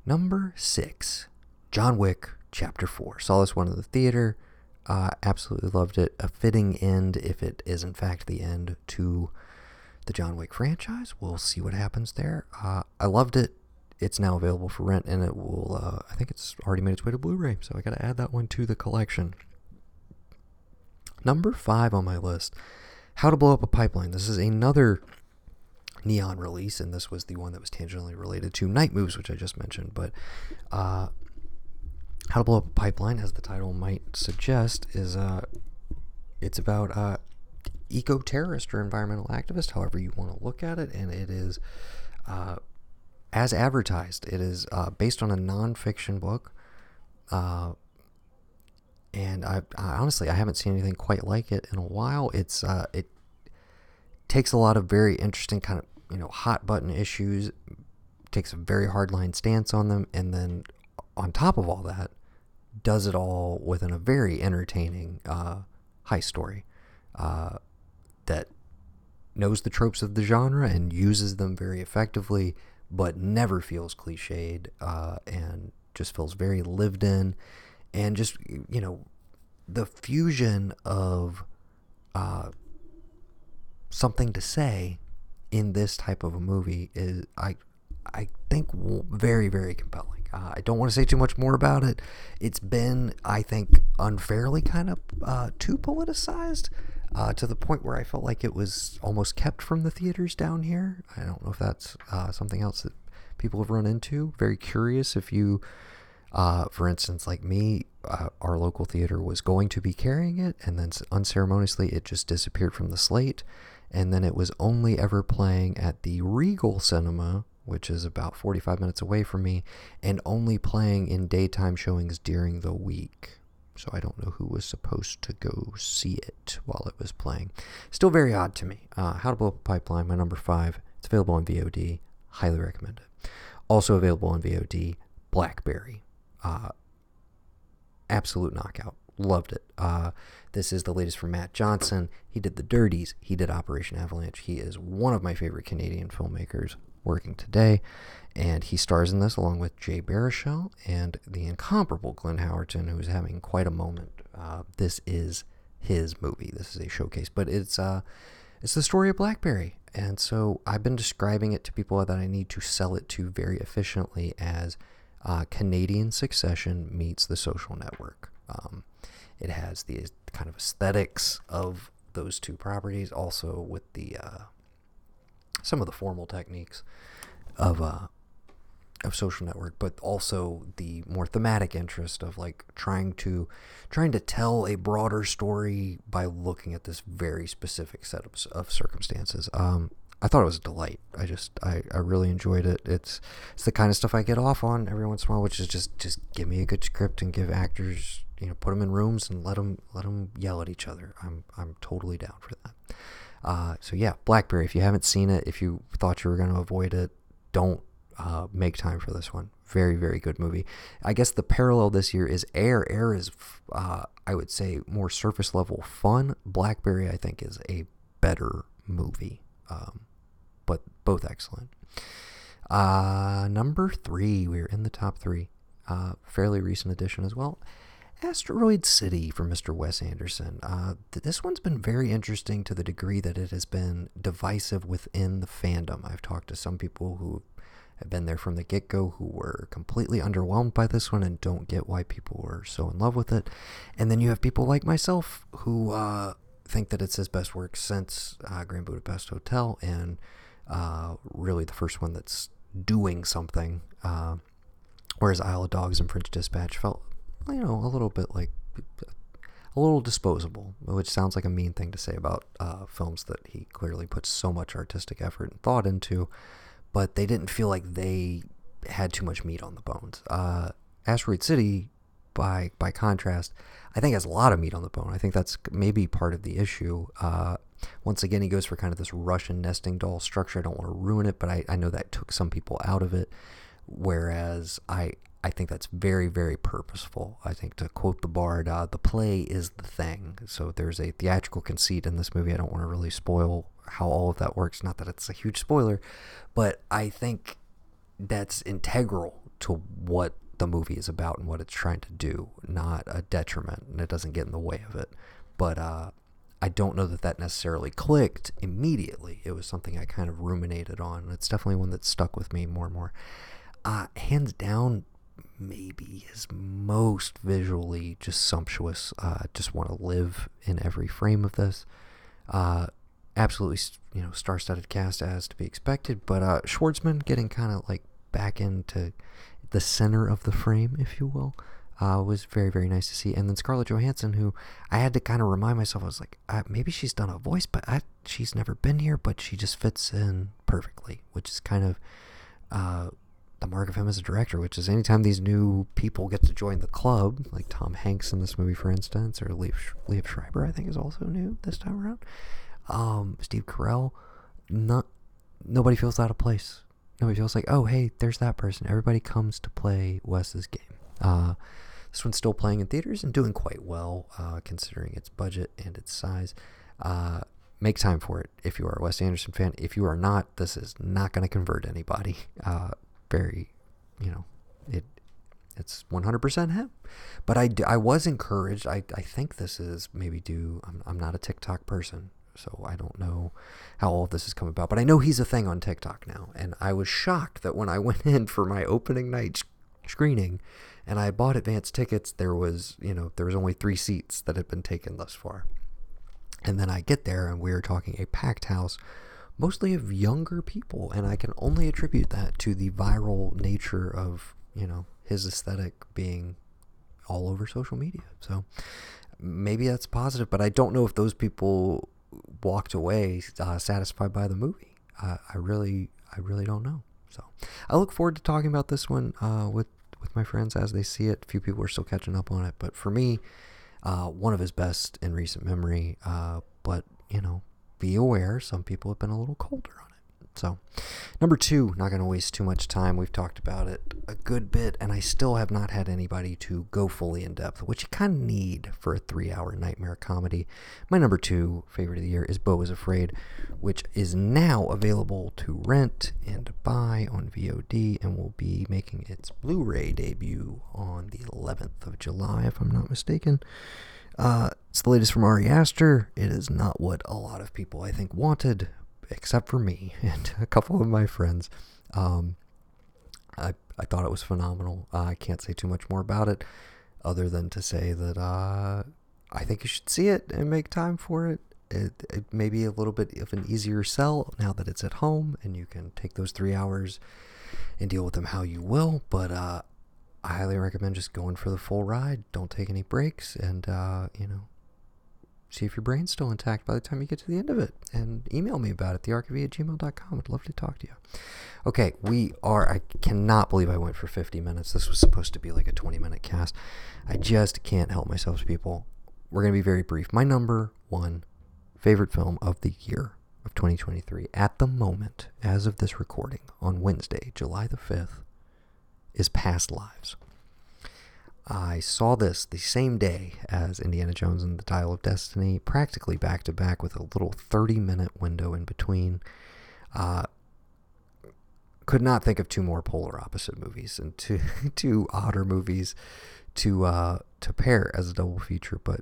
Speaker 1: Number six John Wick, Chapter 4. Saw this one in the theater. Uh, absolutely loved it. A fitting end, if it is in fact the end to the John Wick franchise. We'll see what happens there. Uh, I loved it. It's now available for rent, and it will. Uh, I think it's already made its way to Blu-ray, so I got to add that one to the collection. Number five on my list: How to Blow Up a Pipeline. This is another neon release, and this was the one that was tangentially related to Night Moves, which I just mentioned. But uh, how to Blow Up a Pipeline, as the title might suggest, is uh, it's about uh, eco terrorist or environmental activist, however you want to look at it, and it is uh, as advertised. It is uh, based on a nonfiction book, uh, and I, I, honestly I haven't seen anything quite like it in a while. It's uh, it takes a lot of very interesting kind of you know hot button issues, takes a very hard line stance on them, and then on top of all that, does it all within a very entertaining uh, high story uh, that knows the tropes of the genre and uses them very effectively, but never feels cliched uh, and just feels very lived in. And just, you know, the fusion of uh, something to say in this type of a movie is, I, I think, very, very compelling. Uh, I don't want to say too much more about it. It's been, I think, unfairly kind of uh, too politicized uh, to the point where I felt like it was almost kept from the theaters down here. I don't know if that's uh, something else that people have run into. Very curious if you, uh, for instance, like me, uh, our local theater was going to be carrying it, and then unceremoniously it just disappeared from the slate. And then it was only ever playing at the Regal Cinema which is about 45 minutes away from me, and only playing in daytime showings during the week. So I don't know who was supposed to go see it while it was playing. Still very odd to me. Uh, How to Blow Up a Pipeline, my number five. It's available on VOD. Highly recommend it. Also available on VOD, Blackberry. Uh, absolute knockout. Loved it. Uh, this is the latest from Matt Johnson. He did The Dirties. He did Operation Avalanche. He is one of my favorite Canadian filmmakers working today. And he stars in this along with Jay Baruchel and the incomparable Glenn Howerton, who is having quite a moment. Uh, this is his movie. This is a showcase, but it's uh, it's the story of BlackBerry, and so I've been describing it to people that I need to sell it to very efficiently as uh, Canadian Succession meets The Social Network. Um, it has the kind of aesthetics of those two properties, also with the uh, some of the formal techniques of uh, of social network, but also the more thematic interest of like trying to trying to tell a broader story by looking at this very specific set of, of circumstances. Um, I thought it was a delight. I just I, I really enjoyed it. It's it's the kind of stuff I get off on every once in a while, which is just just give me a good script and give actors you know put them in rooms and let them let them yell at each other. I'm I'm totally down for that. Uh, so yeah, Blackberry. If you haven't seen it, if you thought you were going to avoid it, don't uh, make time for this one. Very, very good movie. I guess the parallel this year is Air. Air is, uh, I would say, more surface level fun. Blackberry, I think, is a better movie, um, but both excellent. Uh, number three, we're in the top three. Uh, fairly recent addition as well. Asteroid City from Mr. Wes Anderson. Uh, th- this one's been very interesting to the degree that it has been divisive within the fandom. I've talked to some people who have been there from the get go who were completely underwhelmed by this one and don't get why people were so in love with it. And then you have people like myself who uh, think that it's his best work since uh, Grand Budapest Hotel and uh, really the first one that's doing something. Uh, whereas Isle of Dogs and French Dispatch felt, you know, a little bit like a little disposable, which sounds like a mean thing to say about uh, films that he clearly puts so much artistic effort and thought into but they didn't feel like they had too much meat on the bones. Uh, Asteroid City, by by contrast, I think has a lot of meat on the bone. I think that's maybe part of the issue. Uh, once again, he goes for kind of this Russian nesting doll structure. I don't want to ruin it, but I, I know that took some people out of it. Whereas I I think that's very very purposeful. I think to quote the bard, uh, the play is the thing. So there's a theatrical conceit in this movie. I don't want to really spoil how all of that works. Not that it's a huge spoiler, but I think that's integral to what the movie is about and what it's trying to do, not a detriment, and it doesn't get in the way of it. But uh, I don't know that that necessarily clicked immediately. It was something I kind of ruminated on. It's definitely one that stuck with me more and more. Uh, hands down, maybe his most visually just sumptuous. Uh, just want to live in every frame of this. Uh, absolutely, you know, star-studded cast as to be expected. But uh, Schwartzman getting kind of like back into the center of the frame, if you will, uh, was very very nice to see. And then Scarlett Johansson, who I had to kind of remind myself, I was like, uh, maybe she's done a voice, but I, she's never been here, but she just fits in perfectly, which is kind of. Uh, the mark of him as a director, which is anytime these new people get to join the club, like Tom Hanks in this movie, for instance, or Liev, Liev Schreiber, I think, is also new this time around um, Steve Carell, not nobody feels out of place. Nobody feels like, oh, hey, there's that person. Everybody comes to play Wes's game. Uh, this one's still playing in theaters and doing quite well, uh, considering its budget and its size. Uh, make time for it if you are a Wes Anderson fan. If you are not, this is not going to convert anybody. Uh, very, you know, it it's 100% him. But I, I was encouraged. I, I think this is maybe due. I'm, I'm not a TikTok person, so I don't know how all this has come about. But I know he's a thing on TikTok now. And I was shocked that when I went in for my opening night screening and I bought advance tickets, there was, you know, there was only three seats that had been taken thus far. And then I get there and we are talking a packed house, mostly of younger people. And I can only attribute that to the viral nature of, you know, his aesthetic being all over social media. So maybe that's positive, but I don't know if those people walked away uh, satisfied by the movie. Uh, I really, I really don't know. So I look forward to talking about this one uh, with with my friends as they see it. A few people are still catching up on it, but for me, uh, one of his best in recent memory. Uh, but you know, be aware some people have been a little colder on it. So, number two, not going to waste too much time. We've talked about it a good bit, and I still have not had anybody to go fully in depth, which you kind of need for a three hour nightmare comedy. My number two favorite of the year is Beau is Afraid, which is now available to rent and buy on VOD and will be making its Blu ray debut on the 11th of July, if I'm not mistaken. Uh, It's the latest from Ari Aster. It is not what a lot of people I think wanted, except for me and a couple of my friends. Um, I I thought it was phenomenal. Uh, I can't say too much more about it, other than to say that uh, I think you should see it and make time for it. It, it may be a little bit of an easier sell now that it's at home and you can take those three hours and deal with them how you will. But uh, I highly recommend just going for the full ride. Don't take any breaks, and uh, you know, see if your brain's still intact by the time you get to the end of it. And email me about it, thearkofe at gmail.com. I'd love to talk to you. Okay, we are. I cannot believe I went for 50 minutes. This was supposed to be like a 20 minute cast. I just can't help myself, people. We're going to be very brief. My number one favorite film of the year of 2023 at the moment, as of this recording, on Wednesday, July the 5th, is Past Lives. I saw this the same day as Indiana Jones and the Dial of Destiny, practically back to back with a little 30 minute window in between. Uh, could not think of two more polar opposite movies and two, two odder movies to uh, to pair as a double feature, but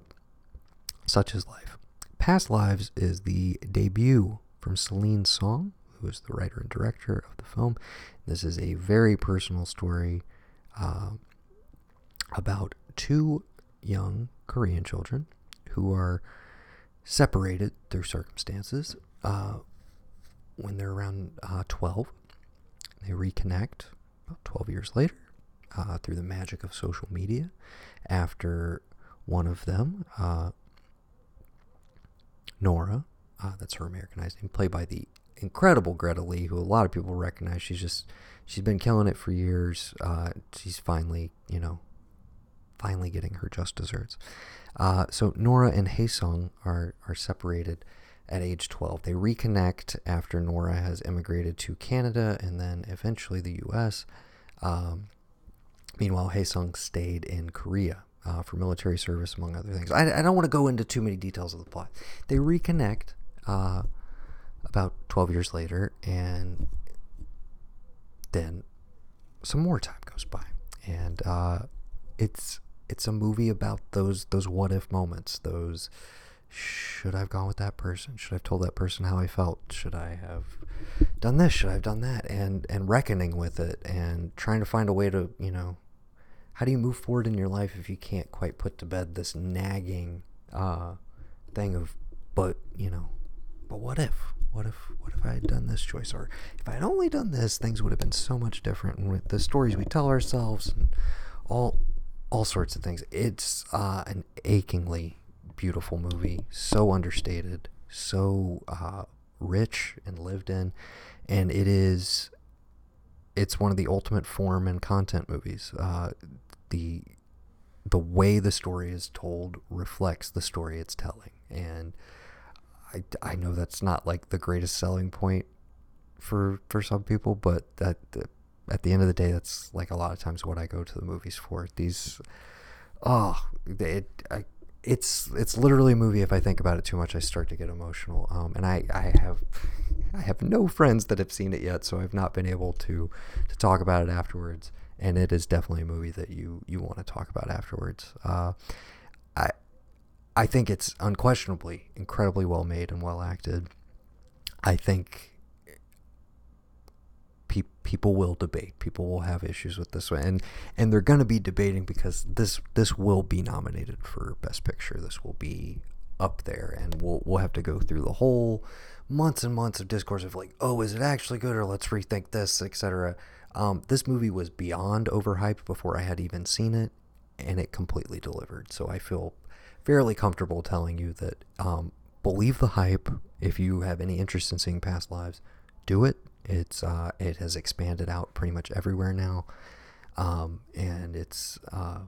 Speaker 1: such is life. Past Lives is the debut from Celine Song, who is the writer and director of the film. This is a very personal story uh, about two young Korean children who are separated through circumstances uh, when they're around uh, 12. They reconnect about 12 years later uh, through the magic of social media after one of them uh, Nora, uh, that's her Americanized name, played by the incredible Greta Lee, who a lot of people recognize. She's just she's been killing it for years. Uh, she's finally, you know, finally getting her just desserts. Uh, so Nora and Haesung are are separated at age 12. They reconnect after Nora has immigrated to Canada and then eventually the U.S. Um, meanwhile, Haesung stayed in Korea uh, for military service, among other things. I, I don't want to go into too many details of the plot. They reconnect uh, about 12 years later, and then some more time goes by. And uh, it's it's a movie about those those what if moments. Those should I have gone with that person? Should I have told that person how I felt? Should I have done this? Should I have done that? And and reckoning with it and trying to find a way to you know how do you move forward in your life if you can't quite put to bed this nagging uh, thing of, but you know, but what if? What if? What if I had done this choice, or if I had only done this, things would have been so much different. And with the stories we tell ourselves, and all, all sorts of things. It's uh, an achingly beautiful movie, so understated, so uh, rich and lived in, and it is it's one of the ultimate form and content movies. Uh, the the way the story is told reflects the story it's telling, and I, I know that's not like the greatest selling point for for some people, but that, that at the end of the day, that's like a lot of times what I go to the movies for. These, oh, it, I, it's it's literally a movie. If I think about it too much, I start to get emotional. Um, and I, I have I have no friends that have seen it yet, so I've not been able to to talk about it afterwards. And it is definitely a movie that you you want to talk about afterwards. Uh, I I think it's unquestionably incredibly well made and well acted. I think pe- people will debate. People will have issues with this one, and and they're going to be debating because this this will be nominated for Best Picture. This will be up there, and we'll we'll have to go through the whole months and months of discourse of like, oh, is it actually good, or let's rethink this, etc. Um, this movie was beyond overhyped before I had even seen it, and it completely delivered. So I feel fairly comfortable telling you that um, believe the hype. If you have any interest in seeing past lives, do it. It's uh, it has expanded out pretty much everywhere now, um, and it's uh,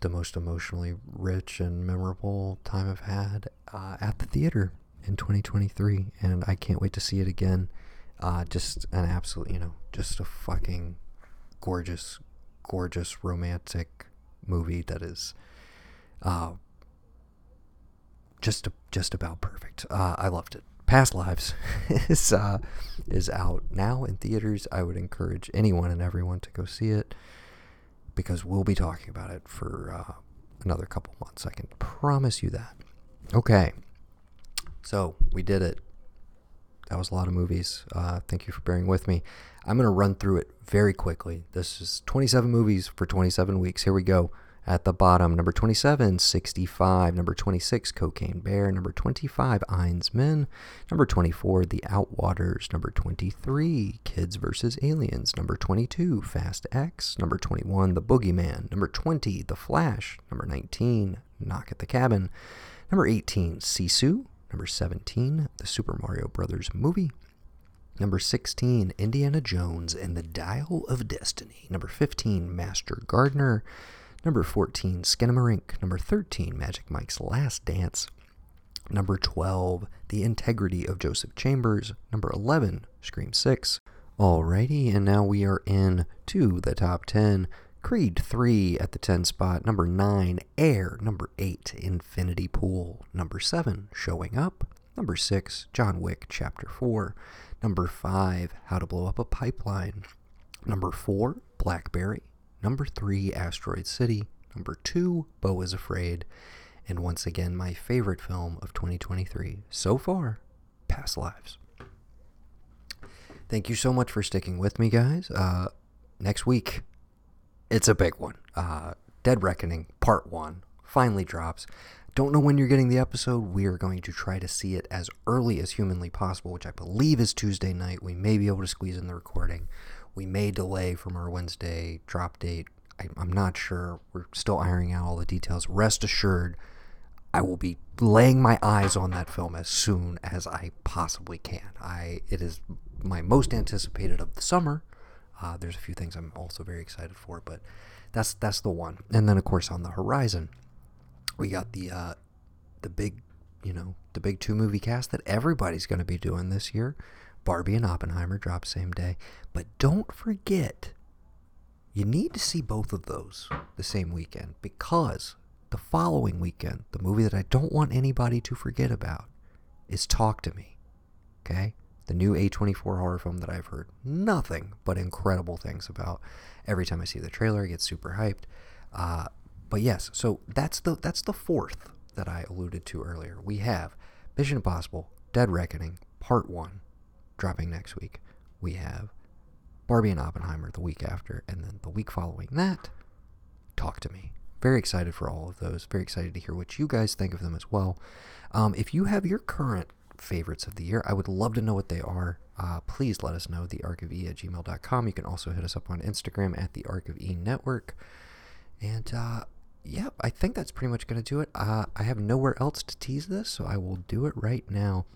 Speaker 1: the most emotionally rich and memorable time I've had uh, at the theater in 2023, and I can't wait to see it again. Uh, just an absolute, you know, just a fucking gorgeous, gorgeous romantic movie that is uh, just just about perfect. Uh, I loved it. Past Lives is uh, is out now in theaters. I would encourage anyone and everyone to go see it because we'll be talking about it for uh, another couple months. I can promise you that. Okay. So we did it. That was a lot of movies. Uh, thank you for bearing with me. I'm going to run through it very quickly. This is 27 movies for 27 weeks. Here we go. At the bottom, number 27, 65. Number 26, Cocaine Bear. Number 25, Enys Men. Number 24, The Outwaters. Number 23, Kids vs. Aliens. Number 22, Fast X. Number 21, The Boogeyman. Number 20, The Flash. Number 19, Knock at the Cabin. Number 18, Sisu. Number 17, The Super Mario Brothers Movie. Number 16, Indiana Jones and the Dial of Destiny. Number 15, Master Gardener. Number 14, Skinamarink. Number 13, Magic Mike's Last Dance. Number 12, The Integrity of Joseph Chambers. Number 11, Scream 6. Alrighty, and now we are in to the top 10. Creed 3 at the 10 spot. Number 9, Air. Number 8, Infinity Pool. Number 7, Showing Up. Number 6, John Wick Chapter 4. Number 5, How to Blow Up a Pipeline. Number 4, Blackberry. Number 3, Asteroid City. Number 2, Beau is Afraid. And once again, my favorite film of 2023 so far, Past Lives. Thank you so much for sticking with me, guys. Uh, next week, it's a big one. Uh, Dead Reckoning Part 1 finally drops. Don't know when you're getting the episode. We are going to try to see it as early as humanly possible, which I believe is Tuesday night. We may be able to squeeze in the recording. We may delay from our Wednesday drop date. I, I'm not sure. We're still ironing out all the details. Rest assured, I will be laying my eyes on that film as soon as I possibly can. I it is my most anticipated of the summer. Uh, there's a few things I'm also very excited for, but that's that's the one. And then of course on the horizon, we got the uh, the big, you know, the big two movie cast that everybody's going to be doing this year. Barbie and Oppenheimer drop same day, but don't forget, you need to see both of those the same weekend because the following weekend, the movie that I don't want anybody to forget about is Talk to Me. Okay? The new A24 horror film that I've heard nothing but incredible things about. Every time I see the trailer, I get super hyped. Uh, but yes, so that's the that's the fourth that I alluded to earlier. We have Mission Impossible: Dead Reckoning Part One dropping next week. We have Barbie and Oppenheimer the week after, and then the week following that, Talk to Me. Very excited for all of those. Very excited to hear what you guys think of them as well. Um, if you have your current favorites of the year, I would love to know what they are. Uh, please let us know, the arc of e at gmail.com. You can also hit us up on Instagram at the arc of e network. And uh, yeah, I think that's pretty much going to do it. Uh, I have nowhere else to tease this, so I will do it right now.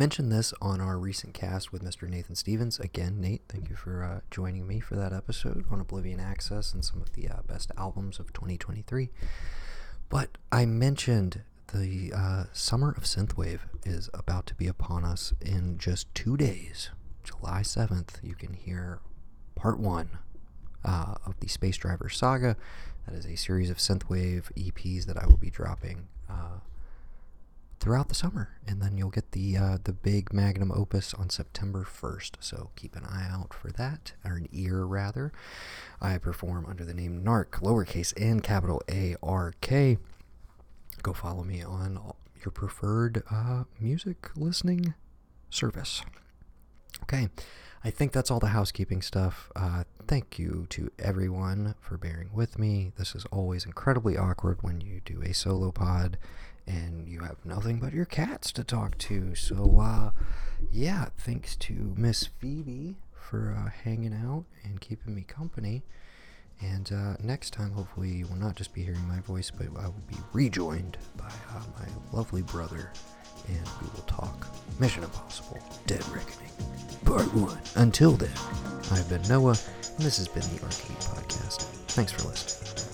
Speaker 1: Mentioned this on our recent cast with Mr. Nathan Stevens. Again, Nate, thank you for uh, joining me for that episode on Oblivion Access and some of the uh, best albums of 2023. But I mentioned the uh, summer of synthwave is about to be upon us in just two days. July 7th, you can hear part one uh, of the Space Driver saga. That is a series of synthwave EPs that I will be dropping uh, throughout the summer, and then you'll get the uh, the big magnum opus on September 1st. So keep an eye out for that, or an ear rather. I perform under the name nARK, lowercase and capital A R K. Go follow me on your preferred uh, music listening service. Okay. I think that's all the housekeeping stuff. Uh, thank you to everyone for bearing with me. This is always incredibly awkward when you do a solo pod and you have nothing but your cats to talk to. So, uh, yeah, thanks to Miss Phoebe for uh, hanging out and keeping me company. And uh, next time, hopefully, you will not just be hearing my voice, but I will be rejoined by uh, my lovely brother, and we will talk Mission Impossible Dead Reckoning, Part 1. Until then, I've been Noah, and this has been the Arcade Podcast. Thanks for listening.